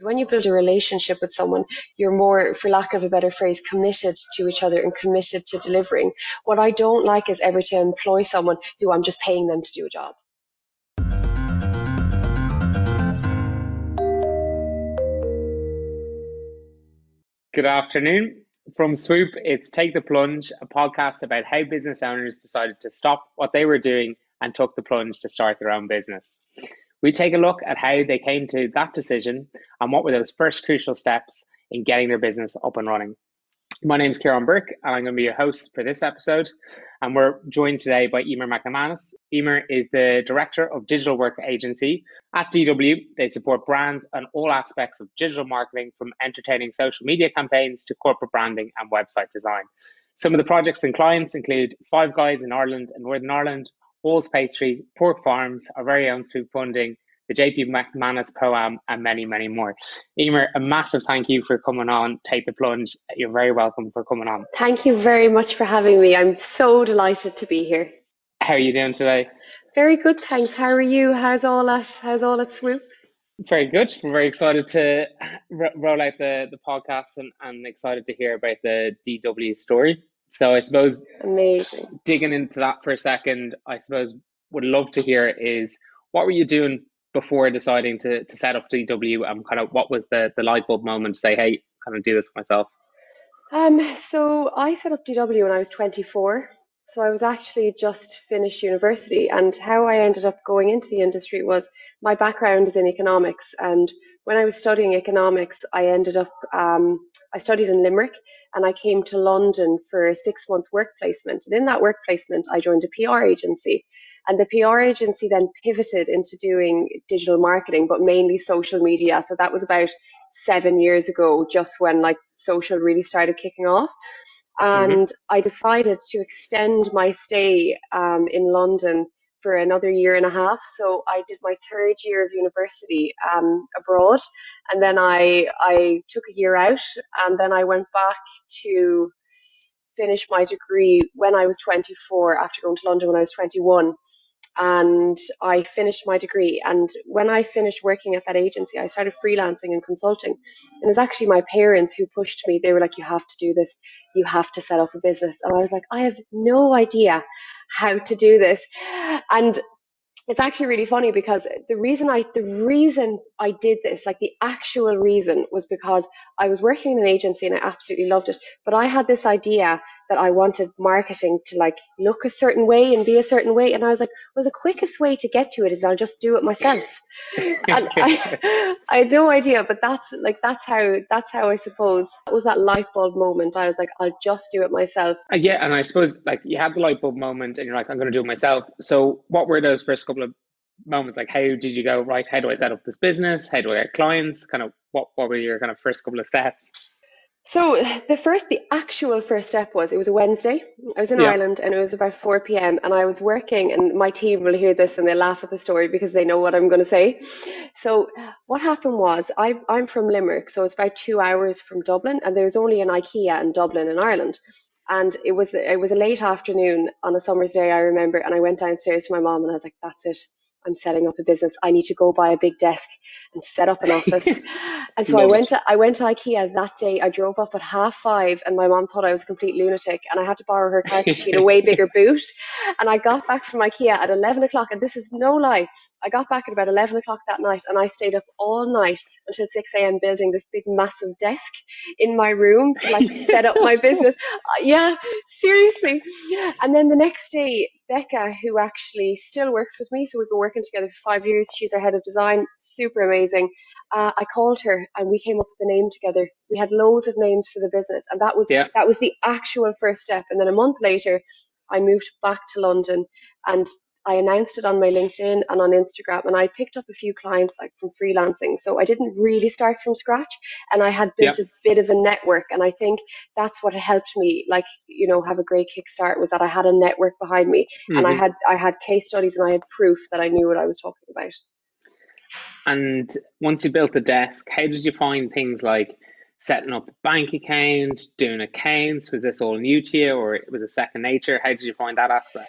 When you build a relationship with someone, you're more, for lack of a better phrase, committed to each other and committed to delivering. What I don't like is ever to employ someone who I'm just paying them to do a job. Good afternoon. From Swoop, it's Take the Plunge, a podcast about how business owners decided to stop what they were doing and took the plunge to start their own business. We take a look at how they came to that decision and what were those first crucial steps in getting their business up and running. My name is Kieran Burke, and I'm going to be your host for this episode. And we're joined today by Emer McManus. Emer is the Director of Digital Work Agency at DW. They support brands on all aspects of digital marketing, from entertaining social media campaigns to corporate branding and website design. Some of the projects and clients include Five Guys in Ireland and Northern Ireland, Walls Pastries, Pork Farms, our very own Swoop Funding, the JP McManus Pro-Am, and many, many more. Emer, a massive thank you for coming on. Take the plunge. You're very welcome for coming on. Thank you very much for having me. I'm so delighted to be here. How are you doing today? Very good, thanks. How are you? How's all at How's all at Swoop? Very good. We're very excited to roll out the, the podcast and, and excited to hear about the DW story. So I suppose amazing digging into that for a second, I suppose would love to hear is what were you doing before deciding to to set up DW and kind of what was the the light bulb moment to say, hey, kind of do this myself? Um, so I set up DW when I was 24. So I was actually just finished university, and how I ended up going into the industry was my background is in economics, and when I was studying economics, I ended up, um, I studied in Limerick and I came to London for a six month work placement. And in that work placement, I joined a PR agency. And the PR agency then pivoted into doing digital marketing, but mainly social media. So that was about seven years ago, just when like social really started kicking off. Mm-hmm. And mm-hmm. I decided to extend my stay um, in London for another year and a half. So I did my third year of university um, abroad, and then I I took a year out, and then I went back to finish my degree when I was 24 after going to London when I was 21 and I finished my degree. And when I finished working at that agency, I started freelancing and consulting. And it was actually my parents who pushed me. They were like, You have to do this, you have to set up a business. And I was like, I have no idea how to do this. And it's actually really funny because the reason I the reason I did this, like the actual reason, was because I was working in an agency and I absolutely loved it. But I had this idea that I wanted marketing to like look a certain way and be a certain way, and I was like, well, the quickest way to get to it is I'll just do it myself. and I, I had no idea, but that's like that's how that's how I suppose it was that light bulb moment. I was like, I'll just do it myself. Uh, yeah, and I suppose like you had the light bulb moment, and you're like, I'm going to do it myself. So what were those first couple of moments like how did you go right how do i set up this business? How do i get clients? Kind of what, what were your kind of first couple of steps? So the first the actual first step was it was a wednesday. I was in yeah. ireland and it was about 4 p.m and i was working and my team will hear this and they laugh at the story because they know what i'm going to say. So what happened was I, i'm from limerick so it's about two hours from dublin and there's only an ikea in dublin in ireland and it was it was a late afternoon on a summer's day i remember and i went downstairs to my mom and i was like that's it I'm setting up a business. I need to go buy a big desk and set up an office. and so I went to I went to IKEA that day. I drove up at half five, and my mom thought I was a complete lunatic, and I had to borrow her car because she had a way bigger boot. And I got back from IKEA at eleven o'clock, and this is no lie. I got back at about eleven o'clock that night, and I stayed up all night until six a.m. building this big massive desk in my room to like set up my business. Uh, yeah, seriously. And then the next day, Becca, who actually still works with me, so we've been working together for five years. She's our head of design, super amazing. Uh, I called her and we came up with the name together. We had loads of names for the business, and that was yeah. that was the actual first step. And then a month later, I moved back to London, and I announced it on my LinkedIn and on Instagram, and I picked up a few clients like from freelancing. So I didn't really start from scratch, and I had built yep. a bit of a network. And I think that's what helped me, like you know, have a great kickstart was that I had a network behind me, mm-hmm. and I mm-hmm. had I had case studies and I had proof that I knew what I was talking about. And once you built the desk, how did you find things like? setting up a bank account, doing accounts? Was this all new to you or it was a second nature? How did you find that aspect?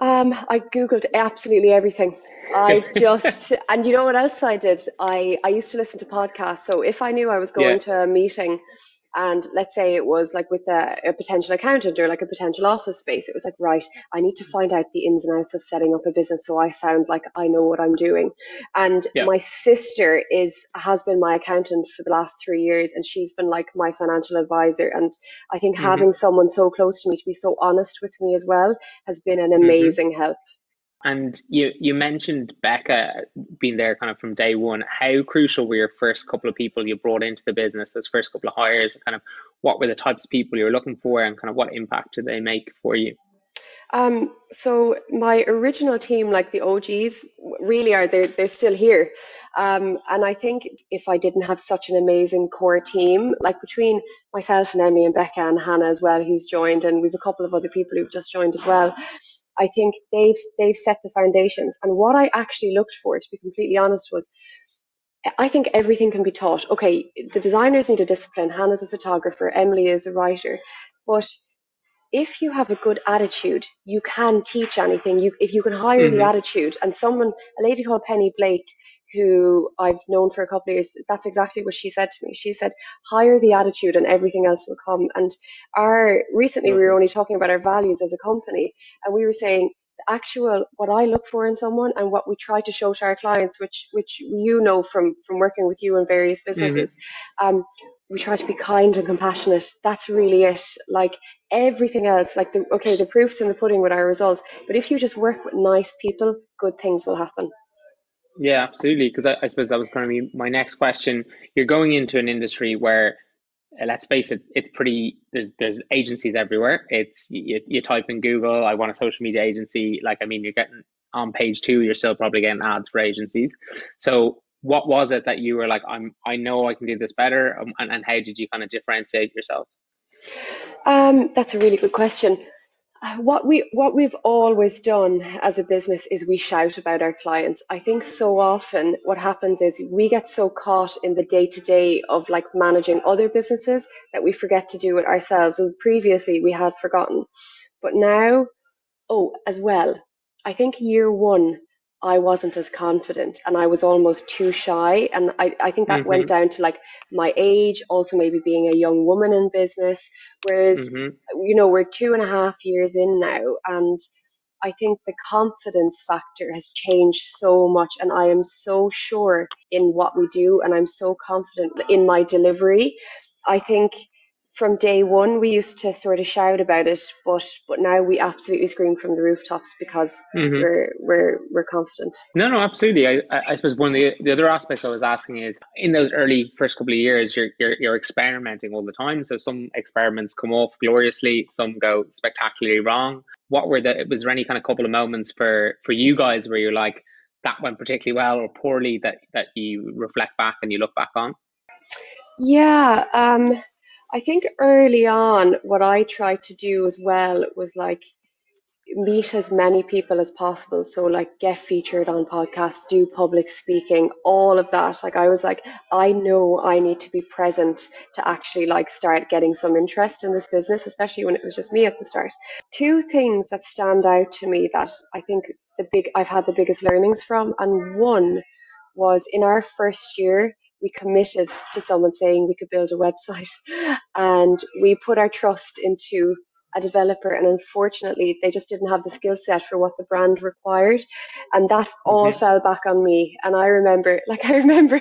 Um, I googled absolutely everything. I just and you know what else I did? I I used to listen to podcasts. So if I knew I was going yeah. to a meeting and let's say it was like with a, a, potential accountant or like a potential office space it was like right i need to find out the ins and outs of setting up a business so i sound like i know what i'm doing and yeah. my sister is has been my accountant for the last three years and she's been like my financial advisor and i think mm-hmm. having someone so close to me to be so honest with me as well has been an mm-hmm. amazing mm-hmm. help and you you mentioned Becca being there kind of from day one. How crucial were your first couple of people you brought into the business, those first couple of hires? Kind of what were the types of people you were looking for, and kind of what impact did they make for you? Um, so my original team, like the OGs, really are they're they're still here, um, and I think if I didn't have such an amazing core team, like between myself and Emmy and Becca and Hannah as well, who's joined, and we've a couple of other people who've just joined as well. I think they've they've set the foundations. And what I actually looked for, to be completely honest, was I think everything can be taught. Okay, the designers need a discipline. Hannah's a photographer. Emily is a writer. But if you have a good attitude, you can teach anything. You if you can hire mm-hmm. the attitude. And someone, a lady called Penny Blake, who I've known for a couple of years, that's exactly what she said to me. She said, hire the attitude and everything else will come. And our recently we were only talking about our values as a company and we were saying the actual what I look for in someone and what we try to show to our clients, which which you know from from working with you in various mm-hmm. businesses. Mm-hmm. Um, we try to be kind and compassionate. That's really it. Like everything else, like the okay, the proof's in the pudding with our results. But if you just work with nice people, good things will happen. Yeah, absolutely. Because I, I, suppose that was going to be my next question. You're going into an industry where, uh, let's face it, it's pretty. There's there's agencies everywhere. It's you, you type in Google, I want a social media agency. Like I mean, you're getting on page two, you're still probably getting ads for agencies. So what was it that you were like, I'm I know I can do this better, um, and and how did you kind of differentiate yourself? Um, that's a really good question what we what we've always done as a business is we shout about our clients. I think so often what happens is we get so caught in the day to day of like managing other businesses that we forget to do it ourselves. And previously we had forgotten. But now oh as well i think year one I wasn't as confident and I was almost too shy. And I, I think that mm-hmm. went down to like my age, also maybe being a young woman in business. Whereas, mm-hmm. you know, we're two and a half years in now. And I think the confidence factor has changed so much. And I am so sure in what we do. And I'm so confident in my delivery. I think from day one we used to sort of shout about it but but now we absolutely scream from the rooftops because mm-hmm. we're we're we're confident. No no absolutely. I, I suppose one of the, the other aspects i was asking is in those early first couple of years you're, you're you're experimenting all the time. So some experiments come off gloriously some go spectacularly wrong. What were the was there any kind of couple of moments for for you guys where you're like that went particularly well or poorly that that you reflect back and you look back on? Yeah um I think early on, what I tried to do as well was like meet as many people as possible. So, like, get featured on podcasts, do public speaking, all of that. Like, I was like, I know I need to be present to actually like start getting some interest in this business, especially when it was just me at the start. Two things that stand out to me that I think the big I've had the biggest learnings from, and one was in our first year we committed to someone saying we could build a website. And we put our trust into a developer and unfortunately they just didn't have the skill set for what the brand required. And that all okay. fell back on me. And i remember like i remember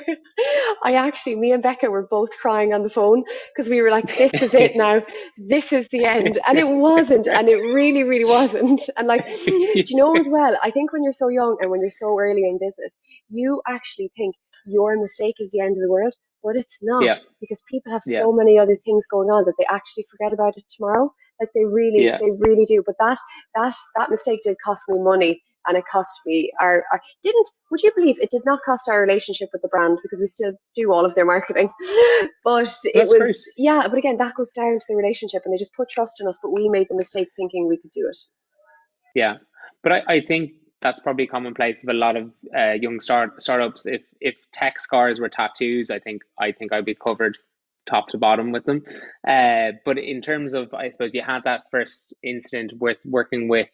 i actually me and becca were both crying on the phone because we were like this is it now. This is the end. And it wasn't. And it really really wasn't. And like do you know as well i think when you're so young and when you're so early in business you actually think your mistake is the end of the world, but it's not yeah. because people have yeah. so many other things going on that they actually forget about it tomorrow. Like they really, yeah. they really do. But that that that mistake did cost me money, and it cost me our, our didn't. Would you believe it did not cost our relationship with the brand because we still do all of their marketing, but it was great. yeah. But again, that goes down to the relationship, and they just put trust in us. But we made the mistake thinking we could do it. Yeah, but I, I think that's probably commonplace of a lot of uh, young start startups. If if tech scars were tattoos, I think I think I'd be covered top to bottom with them. Uh, but in terms of, I suppose you had that first incident with working with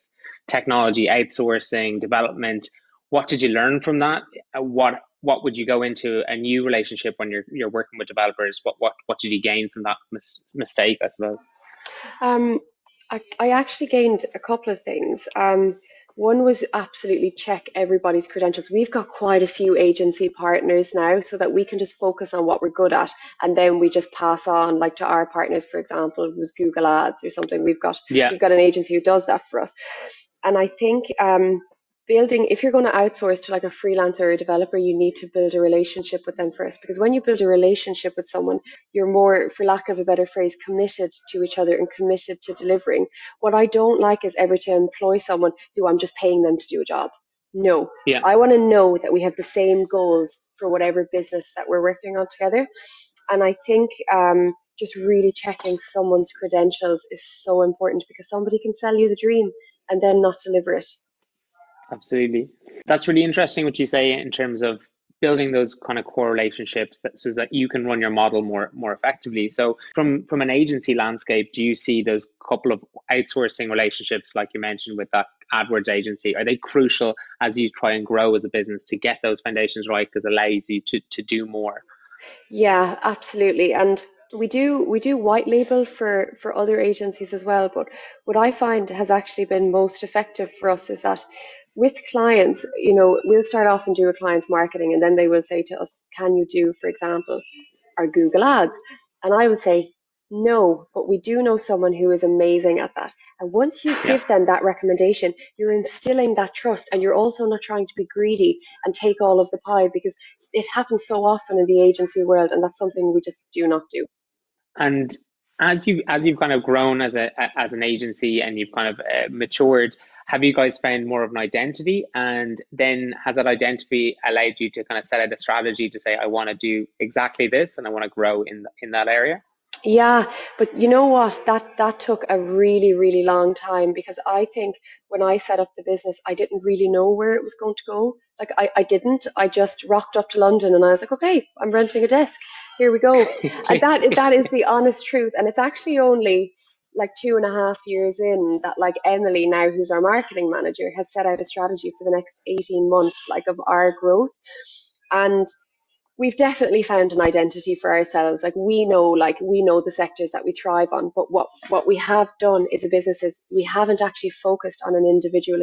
technology outsourcing development. What did you learn from that? Uh, what what would you go into a new relationship when you're you're working with developers? What what what did you gain from that mis- mistake? I suppose. Um, I, I actually gained a couple of things. Um, one was absolutely check everybody's credentials. We've got quite a few agency partners now so that we can just focus on what we're good at and then we just pass on like to our partners, for example, it was Google Ads or something. We've got yeah. we've got an agency who does that for us. And I think um, building if you're going to outsource to like a freelancer or a developer you need to build a relationship with them first. Because when you build a relationship with someone you're more for lack of a better phrase committed to each other and committed to delivering. What i don't like is ever to employ someone who i'm just paying them to do a job. No. Yeah. i want to know that we have the same goals for whatever business that we're working on together. And i think um, just really checking someone's credentials is so important because somebody can sell you the dream and then not deliver it Absolutely. That's really interesting what you say in terms of building those kind of core relationships that so that you can run your model more more effectively. So from from an agency landscape, do you see those couple of outsourcing relationships like you mentioned with that AdWords agency, are they crucial as you try and grow as a business to get those foundations right because it allows you to to do more? Yeah, absolutely. And we do we do white label for for other agencies as well but what i find has actually been most effective for us is that with clients, you know, we'll start off and do a client's marketing, and then they will say to us, Can you do, for example, our Google ads? And I would say, No, but we do know someone who is amazing at that. And once you yeah. give them that recommendation, you're instilling that trust, and you're also not trying to be greedy and take all of the pie because it happens so often in the agency world, and that's something we just do not do. And as you as you've kind of grown as a as an agency and you've kind of uh, matured have you guys found more of an identity and then has that identity allowed you to kind of set out a strategy to say i want to do exactly this and i want to grow in in that area yeah, but you know what? That that took a really, really long time because I think when I set up the business, I didn't really know where it was going to go. Like I, I didn't. I just rocked up to London and I was like, okay, I'm renting a desk. Here we go. and that that is the honest truth. And it's actually only like two and a half years in that like Emily now who's our marketing manager has set out a strategy for the next 18 months like of our growth. And we've definitely found an identity for ourselves. Like we know like we know the sectors that we thrive on but what what we have done as a business is we haven't actually focused on an individual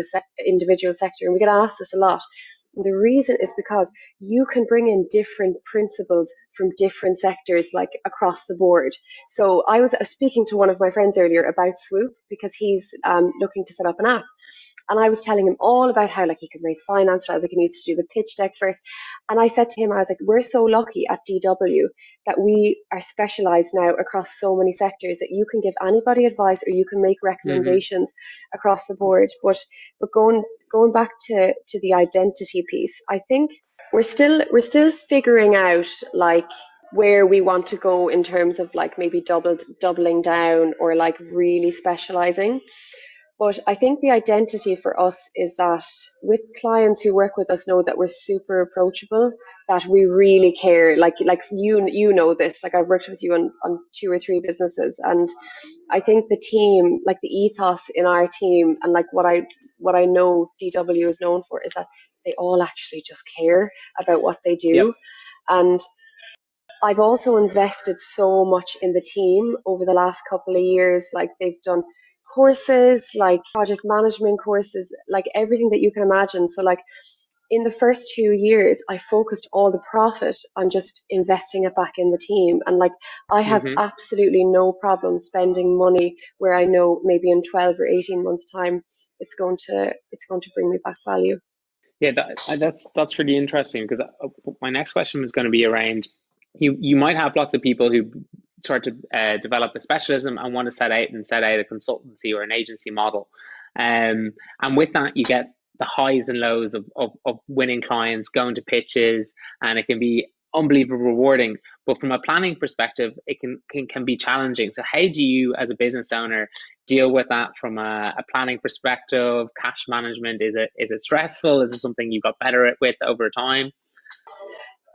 individual sector. And we get asked this a lot the reason is because you can bring in different principles from different sectors, like across the board. So I was speaking to one of my friends earlier about Swoop because he's um, looking to set up an app. And I was telling him all about how like he could raise finance, but I was like, he needs to do the pitch deck first. And I said to him, I was like, we're so lucky at DW that we are specialized now across so many sectors that you can give anybody advice or you can make mm-hmm. recommendations mm-hmm. across the board. But but going going back to to the identity piece, I think we're still we're still figuring out like where we want to go in terms of like maybe doubled doubling down or like really specializing but I think the identity for us is that with clients who work with us know that we're super approachable, that we really care. Like like you you know this. Like I've worked with you on, on two or three businesses and I think the team, like the ethos in our team and like what I what I know DW is known for is that they all actually just care about what they do. Yep. And I've also invested so much in the team over the last couple of years. Like they've done courses, like project management courses, like everything that you can imagine. So, like in the first two years, I focused all the profit on just investing it back in the team. And like I have mm-hmm. absolutely no problem spending money where I know maybe in 12 or 18 months time it's going to it's going to bring me back value. Yeah, that, that's that's really interesting because uh, my next question was going to be around you you might have lots of people who start to uh, develop a specialism and want to set out and set out a consultancy or an agency model. Um, and with that, you get the highs and lows of, of, of winning clients, going to pitches, and it can be unbelievably rewarding. But from a planning perspective, it can, can, can be challenging. So, how do you, as a business owner, deal with that from a, a, planning perspective? Cash management is it is it stressful? Is it something you got better at with over time?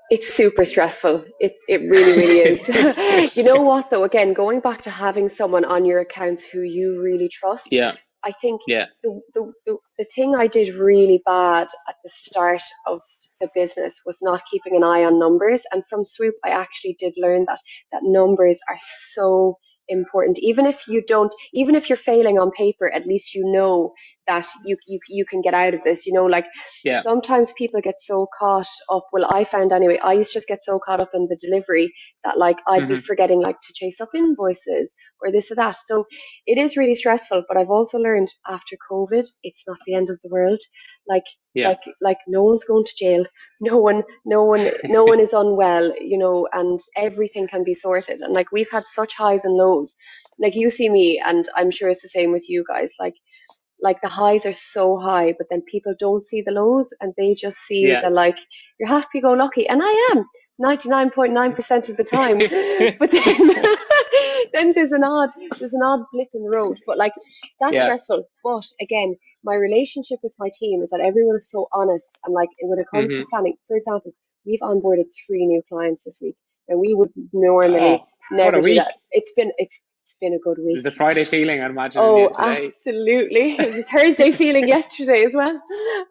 It's super stressful. It it really really is. you know what though? Again, going back to having someone on your accounts who you really trust. Yeah. I think Yeah. the, the, the, the thing I did really bad at the start of the business was not keeping an eye on numbers. And from Swoop, I actually did learn that that numbers are so important. Even if you don't, even if you're failing on paper, at least you know that you you you can get out of this. You know, like Yeah. sometimes people get so caught up. Well, I found anyway. I used to just get so caught up in the delivery that like I'd be Mhm. forgetting like to chase up invoices or this or that. So it is really stressful. But I've also learned after COVID, it's not the end of the world. Like Yeah. like like no one's going to jail. No one no one no one is unwell. You know, and everything can be sorted. And like we've had such highs and lows. Like you see me, and I'm sure it's the same with you guys. Like like the highs are so high, but then people don't see the lows and they just see Yeah. the like you're happy go lucky, and I am 99.9% of the time. but then then there's an odd there's an odd blip in the road. But like that's Yeah. stressful. But again, my relationship with my team is that everyone is so honest and like when it comes to Mhm. planning, for example, we've onboarded three new clients this week. And we would normally Oh, never do week. that. It's been it's it's been a good week. It's a Friday feeling, I imagine, Oh, absolutely. It was a Thursday feeling yesterday as well.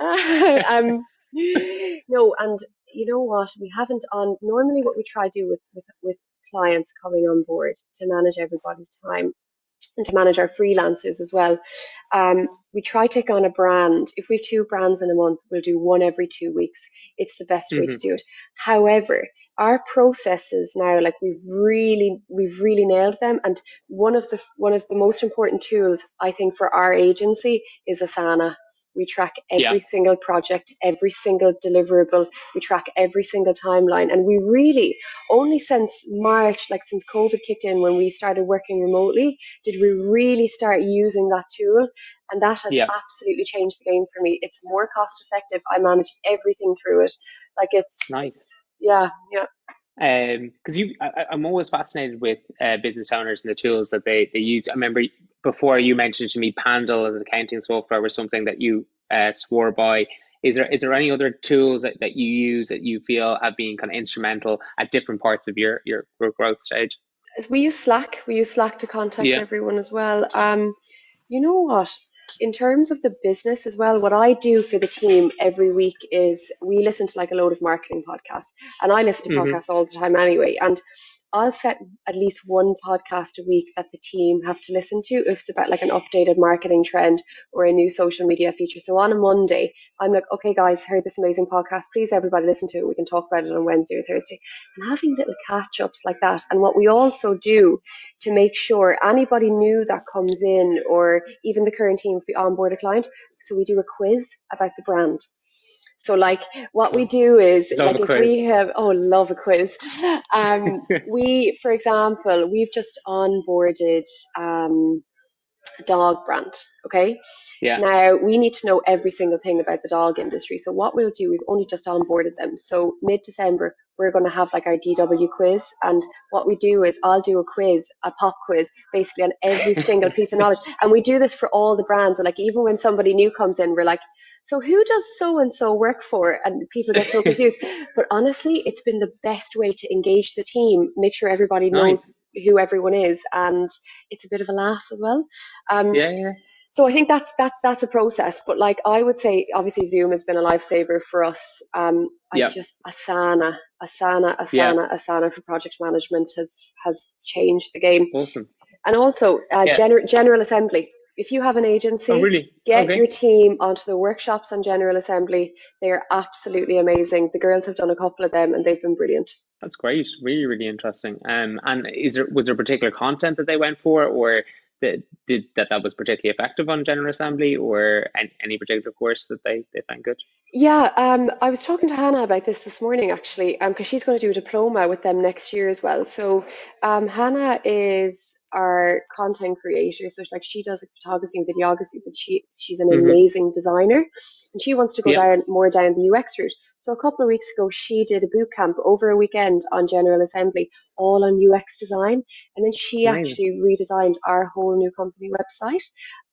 um, no, and you know what? We haven't on normally what we try to do with, with with clients coming on board to manage everybody's time and to manage our freelancers as well. Um, we try to take on a brand. If we have two brands in a month, we'll do one every two weeks. It's the best way to do it. However, our processes now, like we've really, we've really nailed them. And one of the one of the most important tools I think for our agency is Asana. We track every Yeah. single project, every single deliverable. We track every single timeline, and we really only since March, like since COVID kicked in, when we started working remotely, did we really start using that tool and that has Yeah. absolutely changed the game for me it's more cost effective i manage everything through it like it's Nice. yeah yeah because you I, i'm always fascinated with uh, business owners and the tools that they, they use i remember before you mentioned to me Pandle as an accounting software was something that you uh, swore by. Is there is there any other tools that, that you use that you feel have been kind of instrumental at different parts of your your, your growth stage? We use slack. We use slack to contact Yeah. everyone as well. Um you know what? In terms of the business as well what i do for the team every week is we listen to like a load of marketing podcasts and i listen to Mhm. podcasts all the time anyway. And I'll set at least one podcast a week that the team have to listen to if it's about like an updated marketing trend or a new social media feature. So on a Monday, I'm like, okay, guys, heard this amazing podcast. Please, everybody, listen to it. We can talk about it on Wednesday or Thursday. And having little catch ups like that. And what we also do to make sure anybody new that comes in, or even the current team, if we onboard a client, so we do a quiz about the brand. So like what we do is Love like if quiz. we have oh love a quiz. Um, we for example we've just onboarded um, dog brand. Okay. Yeah. Now we need to know every single thing about the dog industry. So what we'll do, we've only just onboarded them. So mid December we're going to have like our DW quiz, and what we do is I'll do a quiz, a pop quiz, basically on every single piece of knowledge, and we do this for all the brands. And like even when somebody new comes in, we're like, so who does so and so work for? And people get so confused. but honestly, it's been the best way to engage the team, make sure everybody knows Nice. who everyone is, and it's a bit of a laugh as well. Um, yeah yeah so I think that's that's that's a process. But like I would say, obviously Zoom has been a lifesaver for us. Um, I Yeah. just Asana, Asana, Asana, Yeah. Asana for project management has has changed the game. awesome And also uh, Yeah. gener- General Assembly. If you have an agency, oh really get okay your team onto the workshops on General Assembly. They are absolutely amazing. The girls have done a couple of them, and they've been brilliant. That's great. Really, really interesting. Um, and is there was there particular content that they went for, or that did that that was particularly effective on General Assembly, or any, any particular course that they they found good? Yeah, um, I was talking to Hannah about this this morning actually, um, because she's going to do a diploma with them next year as well. So, um, Hannah is our content creator, so like she does like photography and videography, but she she's an Mhm. amazing designer, and she wants to go Yeah. down more down the UX route. So a couple of weeks ago, she did a boot camp over a weekend on General Assembly, all on UX design, and then she Amazing. actually redesigned our whole new company website.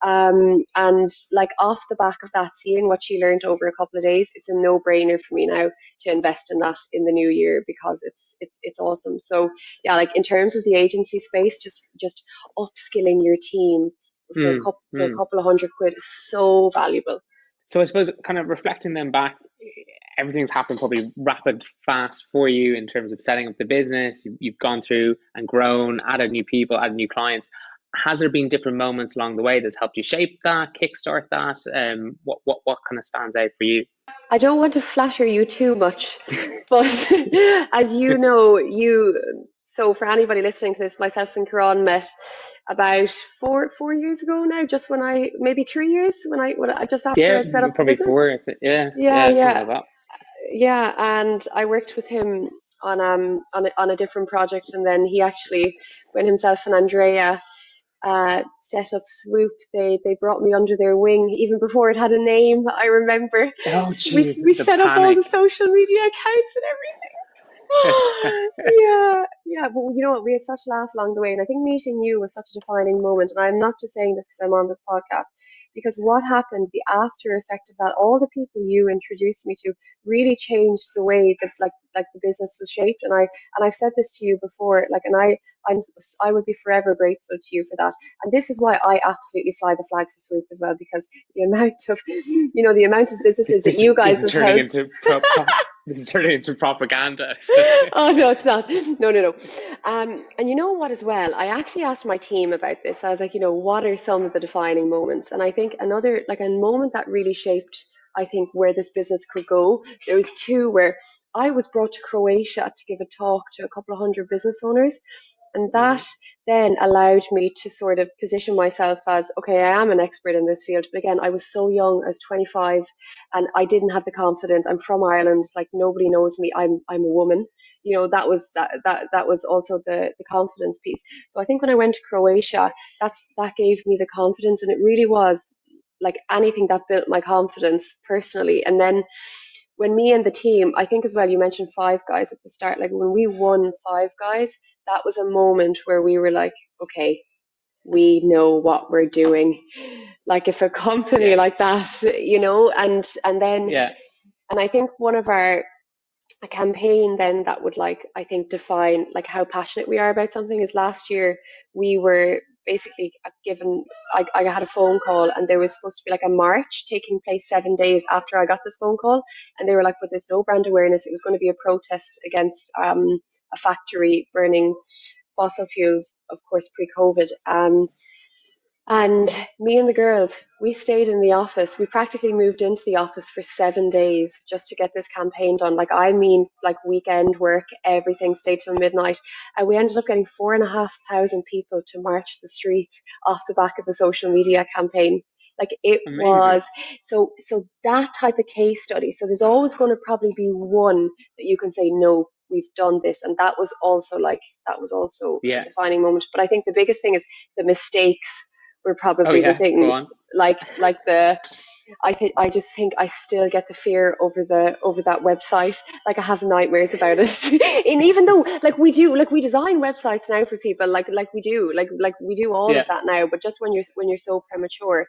Um, and like off the back of that, seeing what she learned over a couple of days, it's a no-brainer for me now to invest in that in the new year because it's it's it's awesome. So yeah, like in terms of the agency space, just just upskilling your team for, mm, a, couple, for mm. a couple of hundred quid is so valuable. So I suppose kind of reflecting them back, everything's happened probably rapid fast for you in terms of setting up the business. You, you've gone through and grown, added new people, added new clients. Has there been different moments along the way that's helped you shape that, kickstart that? Um, what what what kind of stands out for you? I don't want to flatter you too much, but as you know, you so for anybody listening to this, myself and Kieran met about four four years ago now. Just when I maybe three years when I when I just after yeah, I'd set up probably business. four. Yeah, yeah, yeah, yeah. yeah. And I worked with him on um on a, on a different project, and then he actually when himself and Andrea uh, set up Swoop. They they brought me under their wing even before it had a name. I remember. Oh, geez, we we set panic. up all the social media accounts and everything. yeah, yeah. But you know what? We had such a laugh along the way, and I think meeting you was such a defining moment. And I'm not just saying this because I'm on this podcast, because what happened, the after effect of that, all the people you introduced me to, really changed the way that like like the business was shaped. And I and I've said this to you before, like, and I I'm I would be forever grateful to you for that. And this is why I absolutely fly the flag for Swoop as well, because the amount of you know the amount of businesses that you guys have helped. This is turning into propaganda. oh no, it's not. No, no, no. Um, and you know what, as well, I actually asked my team about this. I was like, you know, what are some of the defining moments? And I think another, like a moment that really shaped, I think, where this business could go. There was two where I was brought to Croatia to give a talk to a couple of hundred business owners, and that then allowed me to sort of position myself as okay i am an expert in this field but again i was so young i was 25 and i didn't have the confidence. I'm from ireland like nobody knows me. I'm i'm a woman. You know that was that that, that was also the the confidence piece. So i think when i went to croatia that's that gave me the confidence and it really was like anything that built my confidence personally. And then when me and the team i think as well you mentioned five guys at the start like when we won five guys that was a moment where we were like, okay, we know what we're doing. Like if a company yeah. like that, you know, and and then yeah. and I think one of our a campaign then that would like I think define like how passionate we are about something is last year we were basically given I, I had a phone call and there was supposed to be like a march taking place seven days after I got this phone call. And they were like but there's no brand awareness. It was going to be a protest against um, a factory burning fossil fuels of course pre-covid. Um, and me and the girls, we stayed in the office. We practically moved into the office for seven days just to get this campaign done. Like, I mean, like weekend work, everything stayed till midnight. And we ended up getting four and a half thousand people to march the streets off the back of a social media campaign. Like it Amazing. was so so that type of case study. So there's always going to probably be one that you can say, no, we've done this. And that was also like that was also yeah. a defining moment. But I think the biggest thing is the mistakes were oh, probably oh, yeah. the things like like the I think I just think I still get the fear over the over that website. Like I have nightmares about it. and even though like we do like we design websites now for people like like we do like like we do all yeah. of that now. But just when you're when you're so premature,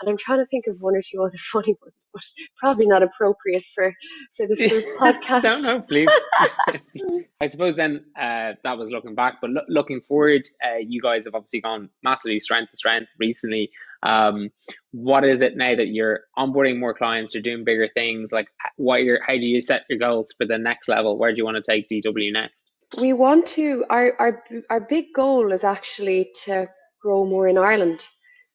and I'm trying to think of one or two other funny ones, but probably not appropriate for for this podcast. no, no, please. I suppose then uh, that was looking back, but lo- looking forward, uh, you guys have obviously gone massively strength to strength recently. Um, what is it now that you're onboarding more clients, you're doing bigger things? Like, what your how do you set your goals for the next level? Where do you want to take DW next? We want to. Our our our big goal is actually to grow more in Ireland.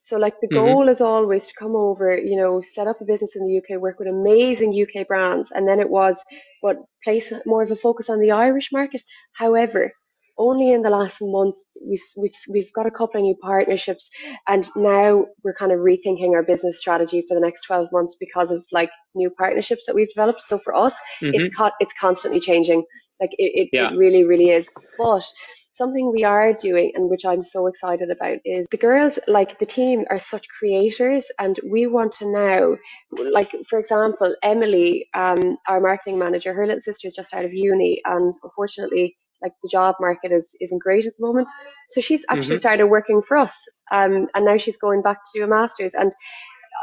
So like the mm-hmm. goal mm-hmm. is always to come over, you know, set up a business in the UK, work with amazing UK brands, and then it was what place more of a focus on the Irish market. However, only in the last month we've we've we've got a couple of new partnerships and now we're kind of rethinking our business strategy for the next 12 months because of like new partnerships that we've developed so for us mm-hmm. it's co- it's constantly changing like it, it, yeah. it really really is but something we are doing and which I'm so excited about is the girls like the team are such creators and we want to now like for example Emily um, our marketing manager her little sister is just out of uni and unfortunately like the job market is isn't great at the moment. So she's actually mm-hmm. started working for us, um, and now she's going back to do a master's. And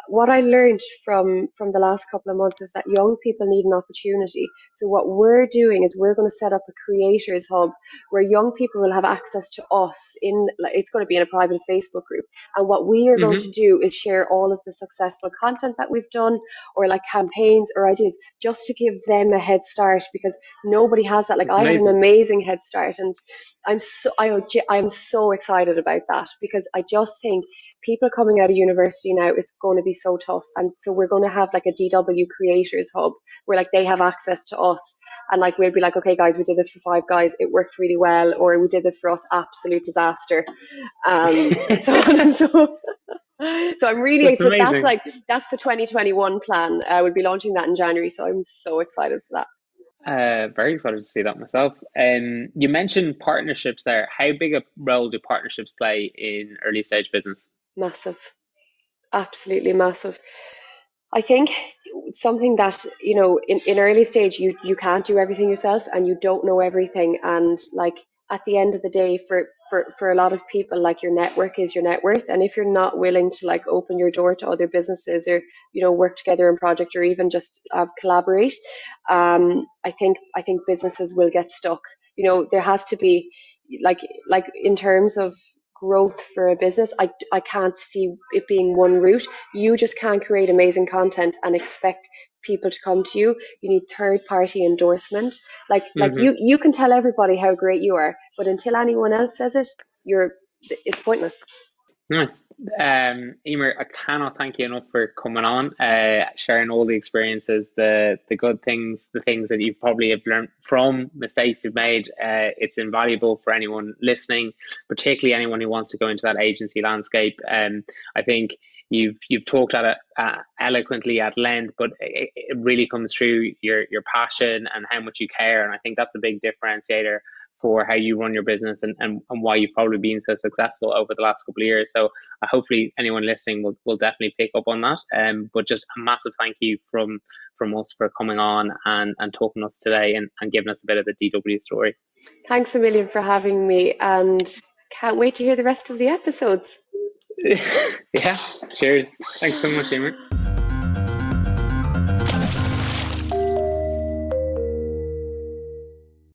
what I learned from from the last couple of months is that young people need an opportunity. So what we're doing is we're going to set up a creators hub where young people will have access to us in like it's going to be in a private Facebook group. And what we are mm-hmm. going to do is share all of the successful content that we've done or like campaigns or ideas just to give them a head start because nobody has that. Like That's I amazing. had an amazing head start and I'm so I I'm so excited about that because I just think people coming out of university now is going to be so tough. And so we're going to have like a dw creators hub where like they have access to us. And like we'll be like okay guys we did this for five guys. It worked really well or we did this for us. Absolute disaster. Um so on and so so i'm really that's, so that's like that's the 2021 plan. Uh, we'll be launching that in january so i'm so excited for that. Uh, very excited to see that myself. Um, you mentioned partnerships there. How big a role do partnerships play in early stage business? Massive, absolutely massive. I think something that you know in, in early stage you you can't do everything yourself and you don't know everything. And like at the end of the day for for for a lot of people like your network is your net worth. And if you're not willing to like open your door to other businesses or you know work together in project or even just uh, collaborate um i think i think businesses will get stuck. You know there has to be like like in terms of growth for a business, I, I can't see it being one route. You just can't create amazing content and expect people to come to you. You need third party endorsement. Like mm-hmm. like you you can tell everybody how great you are, but until anyone else says it, you're it's pointless. Nice. Um, Emer, I cannot thank you enough for coming on, uh, sharing all the experiences, the the good things, the things that you probably have learned from mistakes you've made. Uh, it's invaluable for anyone listening, particularly anyone who wants to go into that agency landscape. Um, I think you've you've talked at it uh, eloquently at length, but it, it really comes through your your passion and how much you care, and I think that's a big differentiator for how you run your business and, and, and why you've probably been so successful over the last couple of years. So uh, hopefully anyone listening will, will definitely pick up on that. Um, but just a massive thank you from from us for coming on and, and talking to us today and, and giving us a bit of the DW story. Thanks a million for having me and can't wait to hear the rest of the episodes. yeah, cheers. Thanks so much, Emer.